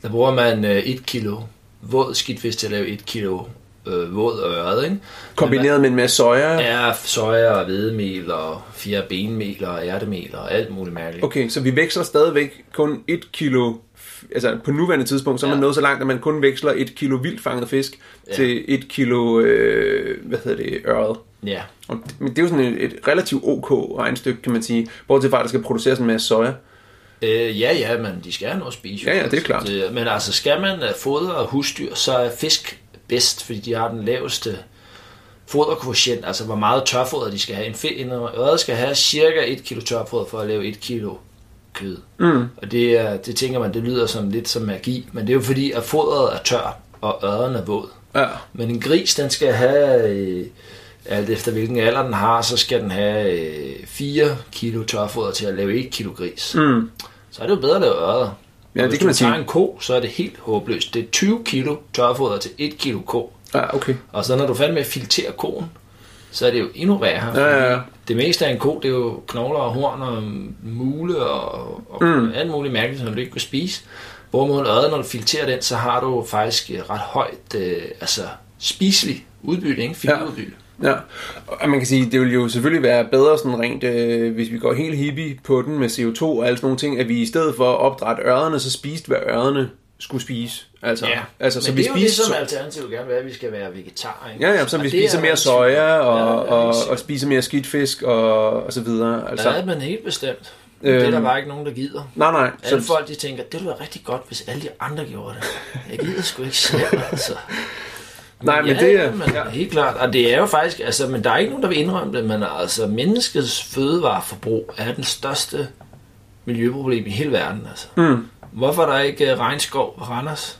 Der bruger man øh, 1 kilo våd skidtfisk til at lave 1 kilo øh, våd øret. Ikke? Kombineret med en masse soja? Ja, soja og hvedemel og fire benmel og ærtemel og alt muligt mærkeligt. Okay, så vi veksler stadigvæk kun 1 kilo, altså på nuværende tidspunkt, så er man Ja. nået så langt, at man kun veksler 1 kilo vildt fanget fisk ja. til 1 kilo, øh, hvad hedder det, øret. Ja, Og, men det er jo sådan et, et relativt ok regnstykke, kan man sige, bortset fra, at der skal produceres en masse soja. Øh, ja, ja, men de skal at spise. Ja, ja, det er klart. Det, men altså, skal man fodre husdyr, så er fisk bedst, fordi de har den laveste foderkoefficient, altså hvor meget tørfoder de skal have. En, en skal have cirka 1 kilo tørfoder for at lave 1 kilo kød. Mm. Og det, er, det tænker man, det lyder som lidt som magi, men det er jo fordi, at fodret er tørt, og ørden er våd. Ja. Men en gris, den skal have øh, alt efter hvilken alder den har, så skal den have øh, 4 kilo tørfoder til at lave 1 kilo gris. Mm. Så er det jo bedre at lave ørder. Ja, det hvis kan man sige. en ko, så er det helt håbløst. Det er 20 kilo tørfoder til 1 kilo ko. Ja, okay. Og så når du færdig med at filtrere koen, så er det jo endnu værre. Ja, ja, ja. Det meste af en ko, det er jo knogler og horn og mule og, og mm. alt muligt mærkeligt, som du ikke kan spise. Hvorimod en ørde, når du filtrerer den, så har du faktisk et ret højt, øh, altså spiselig udbytte, ikke? Fiberudbytte. Ja, og man kan sige, det vil jo selvfølgelig være bedre sådan rent, øh, hvis vi går helt hippie på den med CO2 og alle sådan nogle ting, at vi i stedet for at opdrætte ørrene, så spiste, hvad ørrene skulle spise. Altså, Ja, altså men så det vi er jo det, spiser... som alternativet gerne have, at vi skal være vegetarer. Ikke? Ja, ja, så Og vi det er spiser mere soja og, Ja, og, ja, og, spiser mere skidtfisk og, og så videre. Altså, Ja, men helt bestemt. Det er Øhm. der bare ikke nogen, der gider. nej, nej. Alle Så, folk, de tænker, det ville være rigtig godt, hvis alle de andre gjorde det. Jeg gider sgu ikke selv, <laughs> altså. Nej, men ja, det er... men Ja. helt klart. Og det er jo faktisk, altså, men der er ikke nogen, der vil indrømme det, men altså, menneskets fødevareforbrug er den største miljøproblem i hele verden, altså. Mm. Hvorfor er der ikke øh, regnskov på Randers?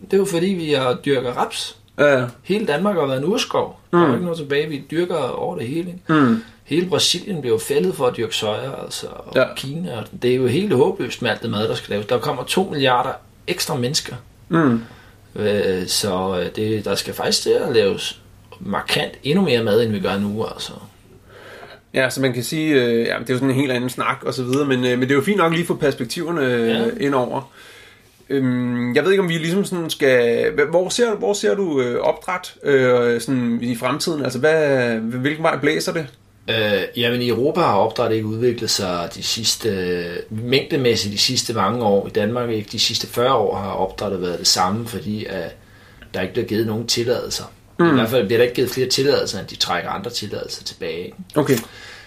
Det er jo fordi, vi har dyrket raps. Ja, ja. Hele Danmark har været en urskov. Mm. Der er jo ikke noget tilbage. Vi dyrker over det hele. Mm. Hele Brasilien bliver jo fældet for at dyrke soja, altså, og Ja. ja. Kina. Og det er jo helt håbløst med alt det mad, der skal laves. Der kommer 2 milliarder ekstra mennesker. Mm. Øh, så øh, det, der skal faktisk til at laves markant endnu mere mad, end vi gør nu. Altså. Ja, så man kan sige, øh, ja, det er jo sådan en helt anden snak og så videre, men, øh, men det er jo fint nok lige få perspektiverne øh, Ja. ind over. Øhm, jeg ved ikke, om vi ligesom sådan skal... Hvor ser, hvor ser du øh, opdræt øh, sådan i fremtiden? Altså, hvad, hvilken vej blæser det? Øh, jamen i Europa har opdræt ikke udviklet sig de sidste, mængdemæssigt de sidste mange år. I Danmark ikke de sidste 40 år har opdrættet været det samme, fordi at der ikke bliver givet nogen tilladelser. Mm. I hvert fald bliver der ikke givet flere tilladelser, end de trækker andre tilladelser tilbage. Okay.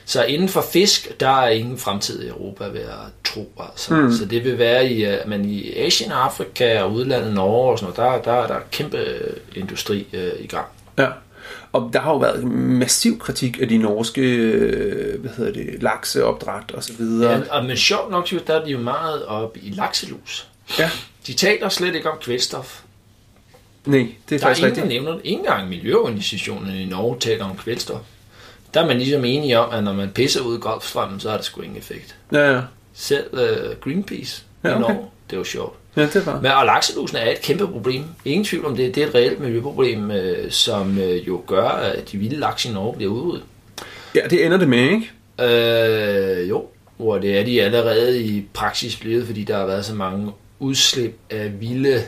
Så inden for fisk, der er ingen fremtid i Europa ved at tro. Altså. Mm. Så det vil være i, øh, men i Asien, Afrika og udlandet, Norge og sådan noget, der, der er der kæmpe øh, industri øh, i gang. Ja. Og der har jo været massiv kritik af de norske, øh, hvad hedder det, lakseopdræt og så videre. Ja, og, men sjovt nok, der er de jo meget op i lakselus. ja. De taler slet ikke om kvælstof. Nej, det er Der er faktisk ingen, der nævner. Ikke engang miljøorganisationen i Norge taler om kvælstof. Der er man ligesom enige om, at når man pisser ud i Golfstrømmen, så har det sgu ingen effekt. Ja, ja. Selv uh, Greenpeace Ja, i okay. Norge, det er jo sjovt. Ja, det bare. Men og lakselusen er et kæmpe problem. Ingen tvivl om det. Det er et reelt miljøproblem, øh, som øh, jo gør, at de vilde laks i Norge bliver udryddet. Ja, det ender det med, ikke? Øh, jo, hvor det er de allerede i praksis blevet, fordi der har været så mange udslip af vilde,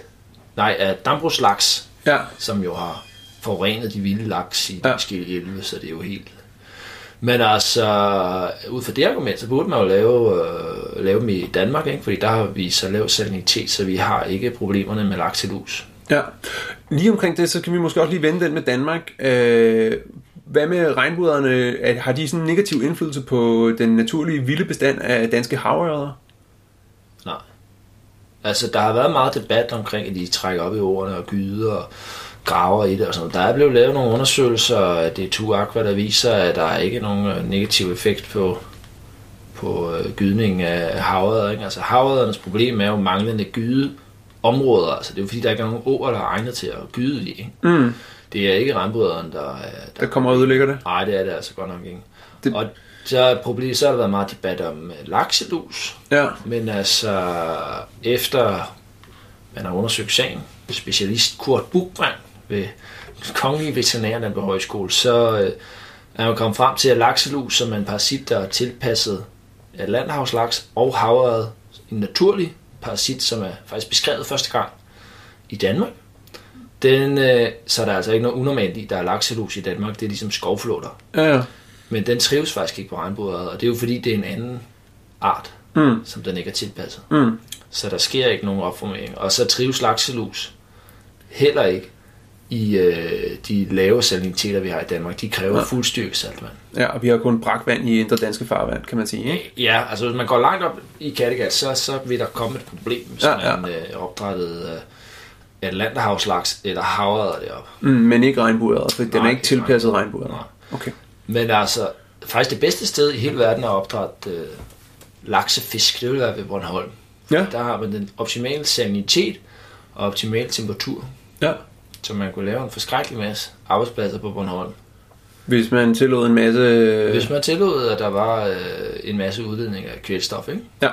nej, af dambrugslaks, Ja. som jo har forurenet de vilde laks i de Ja. forskellige elve, så det er jo helt... Men altså, ud fra det argument, så burde man jo lave, øh, lave dem i Danmark, ikke? fordi der har vi så lav salinitet, så vi har ikke problemerne med lakselus. Ja. Lige omkring det, så kan vi måske også lige vende den med Danmark. Øh, hvad med regnbudderne? Er- Har de sådan en negativ indflydelse på den naturlige vilde bestand af danske havørder? Nej. Altså, der har været meget debat omkring, at de trækker op i ordene og gyder og graver i det og sådan noget. Der er blevet lavet nogle undersøgelser af DTU Aqua, der viser, at der er ikke nogen øh, negativ effekt på, på øh, gydning af havet. Ikke? Altså, havørdernes problem er jo manglende gydeområder. Altså, det er jo fordi, der ikke er nogen åer, der er egnet til at gyde i. Ikke? Mm. Det er ikke regnbudderen, der, er- Der kommer og ødelægger det. Nej, det er det altså godt nok ikke. Det-. Og så, er problemet, så har der været meget debat om øh, lakselus. Ja. Men altså, efter man har undersøgt sagen, specialist Kurt Buchmann ved Kongelige Veterinærland Højskole, så øh, er man kommet frem til, at lakselus, som er en parasit, der er tilpasset Atlanterhavslaks og havret, en naturlig parasit, som er faktisk beskrevet første gang i Danmark, den, øh, så er der altså ikke noget unormalt i, der er lakselus i Danmark, det er ligesom skovflåter. Ja, ja. Men den trives faktisk ikke på regnbueøret, og det er jo fordi, det er en anden art, Mm. som den ikke er tilpasset. Mm. Så der sker ikke nogen opformering. Og så trives lakselus heller ikke i øh, de lave saliniteter, vi har i Danmark. De kræver Ja. fuldstyrke saltvand. Ja, og vi har kun brakvand i indre danske farvand, kan man sige, ikke? Ja, altså hvis man går langt op i Kattegat, så, så vil der komme et problem, hvis Ja, ja, man øh, opdrættet øh, Atlanterhavslaks eller havredder deroppe. Mm, men ikke regnbueøret, for den er ikke tilpasset regnbueøret. Nej. Okay. Men altså, faktisk det bedste sted i hele verden at opdrætte øh, laksefisk, det vil være ved Bornholm. Ja. Der har man den optimale salinitet og optimal temperatur. Ja. Så man kunne lave en forskrækkelig masse arbejdspladser på Bornholm. Hvis man tillod en masse... Hvis man tillod, at der var øh, en masse udledning af kvælstof, ikke? Ja.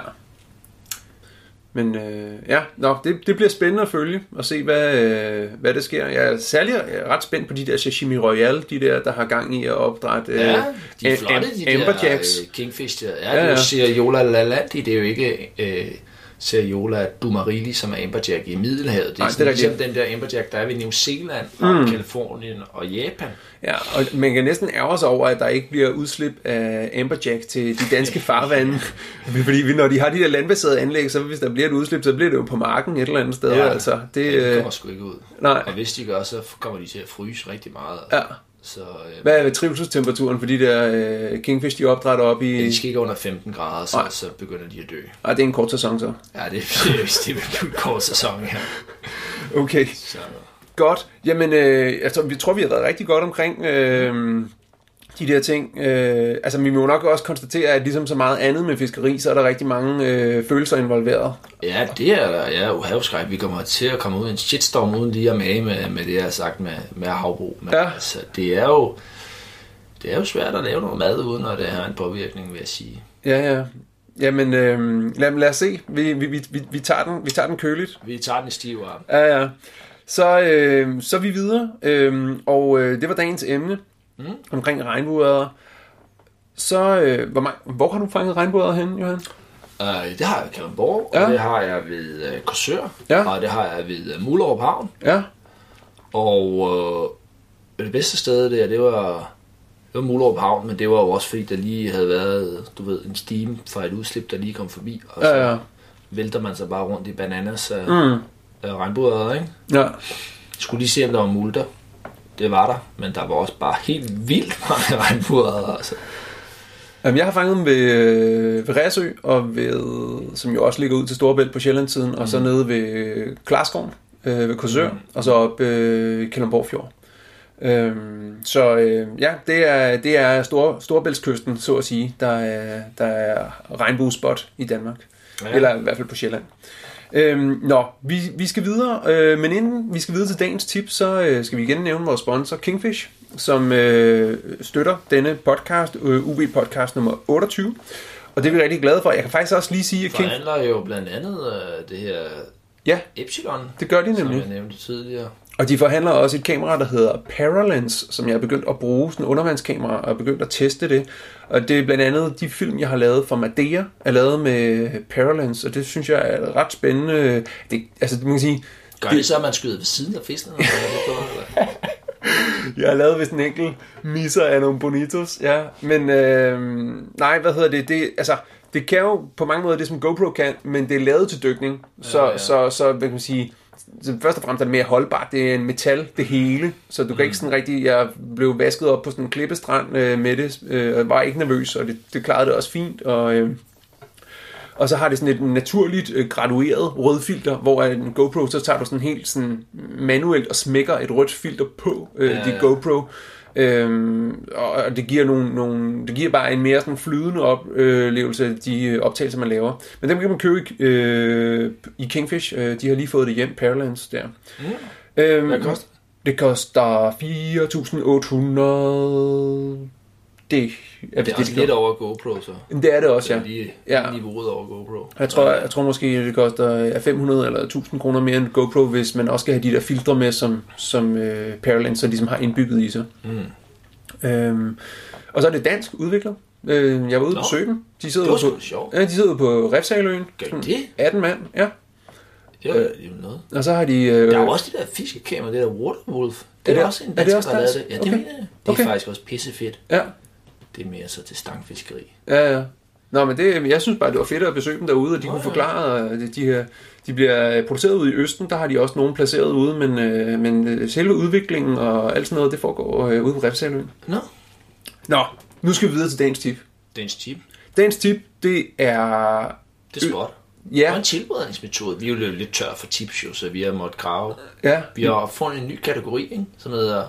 Men øh, ja, nå, det, det bliver spændende at følge og se, hvad, øh, hvad der sker. Jeg er særlig jeg er ret spændt på de der sashimi royale, de der, der har gang i at opdrætte øh, Ja, de er am- flotte, de der øh, kingfish der. Ja, Ja, er ja. jo Seriola lalandi, det er jo ikke øh, Seriola dumarili, som er amberjack i Middelhavet. Det er, Nej, det er ligesom den der amberjack, der er ved New Zealand og mm. Kalifornien og Japan. Ja, og man kan næsten ærge sig over, at der ikke bliver udslip af amberjack til de danske <laughs> farvande. Fordi når de har de der landbaserede anlæg, så hvis der bliver et udslip, så bliver det jo på marken et eller andet sted. Ja, altså, det, ja, de øh, kommer sgu ikke ud. nej. Og hvis de gør, så kommer de til at fryse rigtig meget. Ja. Så øh, Hvad er trivselstemperaturen for de der øh, kingfish, de opdrætter op i... de skal ikke under 15 grader, så, så begynder de at dø. Ah, det er en kort sæson så. Ja, det, det, <laughs> det er en kort sæson her. Okay. Så, Godt. Jamen, øh, altså, vi tror, vi har været rigtig godt omkring øh, de der ting. Øh, altså, vi må nok også konstatere, at ligesom så meget andet med fiskeri, så er der rigtig mange øh, følelser involveret. Ja, det er der. Ja, uhavskræk. Vi kommer til at komme ud i en shitstorm uden lige at mage med, med det, jeg har sagt med, med havbrug. Men Ja. altså, det er jo... Det er jo svært at lave noget mad, uden at det har en påvirkning, vil jeg sige. Ja, ja. Jamen, øh, lad, lad os se. Vi, vi, vi, vi, vi, tager den, vi tager den køligt. Vi tager den i stiv arm. Ja, ja. Så, øh, så er vi videre. Øh, og øh, det var dagens emne mm. omkring regnbueæder. Så, øh, hvor, hvor har du fanget regnbueæder hen, Johan? Uh, det har jeg i Kalundborg, Ja. og det har jeg ved uh, Korsør, Ja. og det har jeg ved uh, Mullerup Havn. Ja. Og øh, det bedste sted der, det var, det var Mullerup Havn, men det var jo også fordi, der lige havde været, du ved, en steam fra et udslip, der lige kom forbi. Og så Ja, ja. vælter man sig bare rundt i bananas af, Mm. af regnbueæder, ikke? Ja. Jeg skulle lige se, om der var multer. Det var der, men der var også bare helt vildt mange <laughs> regnbueæder, altså. Jamen, jeg har fanget dem ved, øh, ved Ræsø, og ved, som jo også ligger ud til Storebælt på Sjællandssiden, mm. og så nede ved Klarskoven, øh, ved Korsør, mm. og så op øh, Kalundborg Fjord. Øhm, så øh, ja, det er, det er Stor, Storebæltskysten, så at sige, der er, der er regnbuespot i Danmark. Ja. Eller i hvert fald på Sjælland. Øhm, nå, vi, vi skal videre, øh, men inden vi skal videre til dagens tip, så øh, skal vi igen nævne vores sponsor Kingfish, som øh, støtter denne podcast, øh, UB podcast nummer 28. Og det er vi rigtig glade for. Jeg kan faktisk også lige sige, at King... Forhandler jo blandt andet øh, det her Ja, Epsilon, det gør de som nemlig. jeg nævnte tidligere. Og de forhandler også et kamera, der hedder Paralens, som jeg er begyndt at bruge, sådan en undervandskamera, og er begyndt at teste det. Og det er blandt andet de film, jeg har lavet for Madeira, er lavet med Paralens, og det synes jeg er ret spændende. Det, altså, man kan sige, Gør det, det så, at man skyder ved siden af fisken? Eller er? <laughs> Jeg har lavet vist en enkelt misser af nogle bonitos, ja. Men øh, nej, hvad hedder det? det? Altså, det kan jo på mange måder det, som GoPro kan, men det er lavet til dykning. Så, Ja, ja, ja. så, så hvad kan man sige, så først og fremmest er det mere holdbart. Det er en metal, det hele. Så du kan ikke sådan rigtig... Jeg blev vasket op på sådan en klippestrand øh, med det, øh, var ikke nervøs, og det, det klarede det også fint. Og, øh, og så har det sådan et naturligt øh, gradueret rødfilter, hvor en GoPro, så tager du sådan helt sådan manuelt og smækker et rødt filter på øh, Ja, dit ja. GoPro. Øhm, og det giver, nogle, nogle, det giver bare en mere sådan flydende oplevelse af de øh, optagelser, man laver. Men dem kan man købe i, øh, i Kingfish. Øh, de har lige fået det hjem, Paralens der. Mm. Øhm, Hvad koster det koster 4.800... Det er, Det er det, også lidt over GoPro, så. det, det er det også, Det ja. er lige, Ja. niveauet over GoPro. Jeg tror, jeg tror måske, det koster ja, 500 eller 1000 kroner mere end GoPro, hvis man også skal have de der filtre med, som, som øh, Paralens så ligesom har indbygget i sig. Mm. Øhm, og så er det dansk udvikler. Øh, jeg var ude Nå, på søgen. De sidder Det ude på, sjovt. ja, de sidder ude på Refsaløen. Gør de Sådan det? 18 mand, ja. Det var jo noget. Og så har de... Øh, Der er jo også de der fiskekamera, det der Waterwolf. Det Er er, det- også en er det dansker, også der det. Ja, det Okay. mener jeg. Det er Okay. faktisk også pissefedt. Ja, Det er mere så til stangfiskeri. ja, ja. Nå, men det, jeg synes bare, det var fedt at besøge dem derude, og de Nå, kunne forklare, at de, her, de bliver produceret ude i Østen, der har de også nogen placeret ude, men, øh, men øh, selve udviklingen og alt sådan noget, det foregår øh, ude på Refsaløen. Nå, Nå, nu skal vi videre til dagens tip. en tip. Dagens tip, det er... Det er spot. Det Ja, var en tilberedningsmetode. Vi er jo lidt tør for tips, jo, så vi har måttet grave. ja, Vi har fundet en ny kategori, ikke? som hedder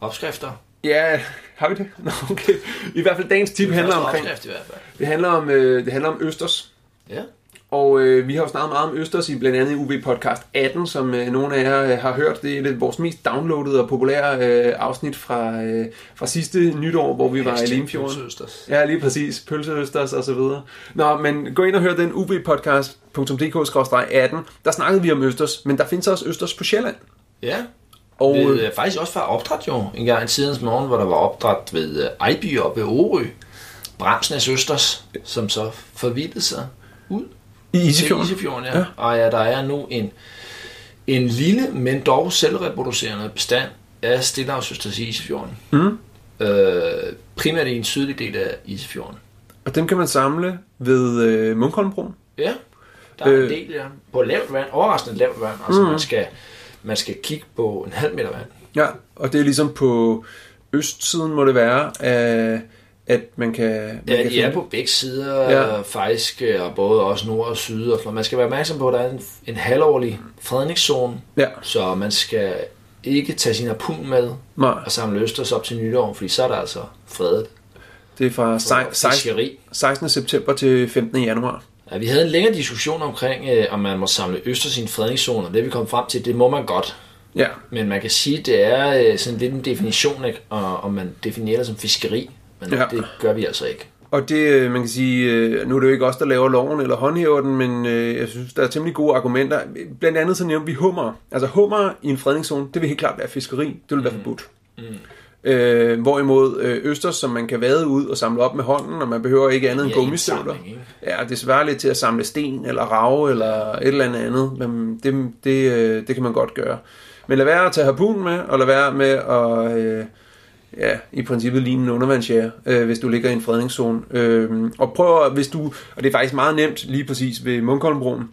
opskrifter. ja, har vi det? <laughs> Nå, okay. I hvert fald dagens tip handler omkring... Opskrift i hvert fald. Det handler om, øh, det handler om østers. Ja. Og øh, vi har jo snakket meget om Østers i blandt andet UV Podcast 18, som øh, nogle af jer øh, har hørt. Det er et af vores mest downloadede og populære øh, afsnit fra, øh, fra sidste nytår, hvor vi var i Limfjorden. Pølseøsters. Ja, lige præcis. Pølseøsters og så videre. Nå, men gå ind og hør den uvpodcast.dk-18. Der snakkede vi om Østers, men der findes også Østers på Sjælland. Ja, Og og øh, det er faktisk også fra opdræt jo. En gang i tidens morgen, hvor der var opdræt ved øh, Ejby og ved Orø. Bramsnes Østers, som så forvildede sig ud i til Isefjorden. Isefjorden. Ja. Ja. Og ja, der er nu en, en lille, men dog selvreproducerende bestand af stillehavsøsters i Isefjorden. Mm. Øh, primært i en sydlig del af Isefjorden. Og dem kan man samle ved øh, Munkholmbroen. Ja, der er. Øh. en del, ja. På lavt vand, overraskende lavt vand. Altså, mm. man, skal, man skal kigge på en halv meter vand. Ja, og det er ligesom på østsiden må det være, at, at man kan... Man Ja, kan de er finde- på begge sider Ja. ja. faktisk, øh, og både også nord og syd. Og sådan man skal være opmærksom på, at der er en, en halvårlig fredningszone, Ja, så man skal ikke tage sin harpun med nej, og samle østers op til nytår, fordi så er der altså fredet det er fra for 16, fiskeri. 16. september til 15. januar. Ja, vi havde en længere diskussion omkring, øh, om man må samle østers i en fredningszone, og det vi kom frem til, det må man godt. Ja, Men man kan sige, det er øh, sådan lidt en definition, ikke? Og, og man definerer det som fiskeri. Men Ja. det gør vi altså ikke. og det, øh, man kan sige, øh, nu er det jo ikke os, der laver loven eller håndhæver den, men øh, jeg synes, der er temmelig gode argumenter. Blandt andet så nævner vi hummer. Altså hummer i en fredningszone, det vil helt klart være fiskeri. Det vil være forbudt. Mm. Øh, hvorimod øh, østers, som man kan vade ud og samle op med hånden, og man behøver ikke andet end gummistøvler. Ja, det svarer lidt til at samle sten eller rave eller et eller andet andet, men det, det, øh, det kan man godt gøre. Men lad være at tage harpunen med, og lad være med at, øh, ja, i princippet ligne en undervandsjære, øh, hvis du ligger i en fredningszone. Øh, og prøv at, hvis du, og det er faktisk meget nemt lige præcis ved Munkholmbroen,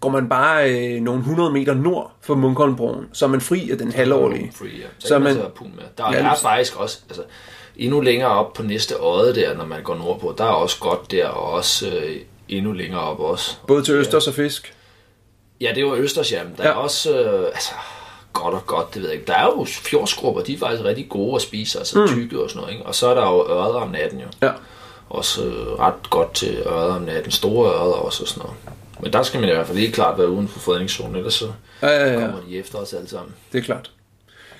går man bare øh, nogle 100 meter nord for Munkholmbroen, så er man fri af den halvårlige. Free, ja. Så, Så man, man- med. Der Ja, er faktisk også, altså, endnu længere op på næste øje der, når man går nordpå, der er også godt der, og også øh, endnu længere op også. Både til østers og fisk. Ja, det var Østers, ja. men Der Ja. er også, øh, altså, godt og godt, det ved jeg ikke. Der er jo fjordsgrupper, de er faktisk rigtig gode at spise, altså mm. tykke og sådan noget, ikke? Og så er der jo ørder om natten jo. Ja. Også øh, ret godt til ørder om natten. Store ørder også og sådan noget. Men der skal man i hvert fald helt klart være uden for fredningszonen, ellers så Ja, ja, ja. kommer de efter os alle sammen. Det er klart.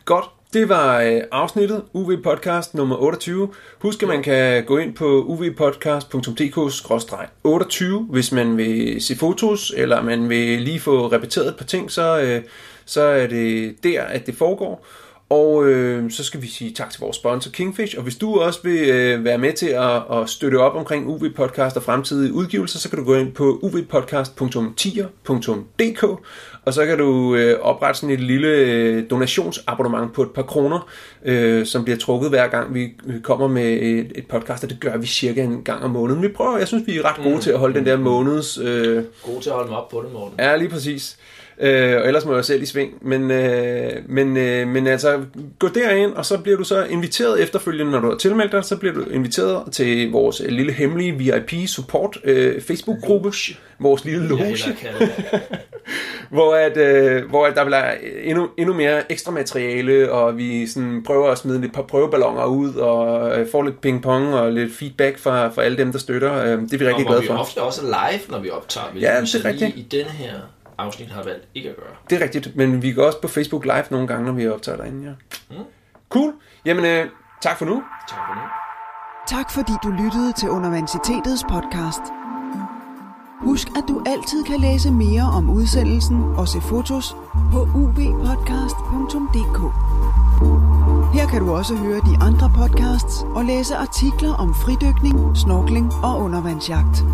Godt. Det var øh, afsnittet UV Podcast nummer 28. Husk, at man kan gå ind på uvpodcast.dk-28, hvis man vil se fotos, eller man vil lige få repeteret et par ting, så, øh, så er det der, at det foregår. Og øh, så skal vi sige tak til vores sponsor Kingfish, og hvis du også vil øh, være med til at, at støtte op omkring UV Podcast og fremtidige udgivelser, så kan du gå ind på uvpodcast.tier.dk, og så kan du øh, oprette sådan et lille øh, donationsabonnement på et par kroner, øh, som bliver trukket hver gang vi kommer med et, et podcast, og det gør vi cirka en gang om måneden. Vi prøver, jeg synes vi er ret gode mm. til at holde den der måneds... Øh, God til at holde mig op på det, Morten. Ja, lige præcis. Øh, og ellers må jeg selv i sving. Men, øh, men, øh, men altså, gå derind, og så bliver du så inviteret efterfølgende, når du har tilmeldt dig, så bliver du inviteret til vores øh, lille hemmelige VIP-support øh, Facebook-gruppe. Vores lille loge, <laughs> hvor, at, øh, hvor at der bliver endnu, endnu mere ekstra materiale, og vi sådan prøver at smide et par prøveballoner ud, og øh, får lidt ping-pong og lidt feedback fra, fra alle dem, der støtter. Øh, det er vi Og rigtig hvor glade vi for. ofte også er live, når vi optager. hvilket Ja, vi det er rigtigt. I denne her afsnit har valgt ikke at gøre. Det er rigtigt, men vi går også på Facebook Live nogle gange, når vi optager derinde, ja. Mm. Cool. Jamen, øh, tak for nu. Tak for nu. Tak fordi du lyttede til Universitetets podcast. Husk, at du altid kan læse mere om udsendelsen og se fotos på ubpodcast.dk. Her kan du også høre de andre podcasts og læse artikler om fridykning, snorkling og undervandsjagt.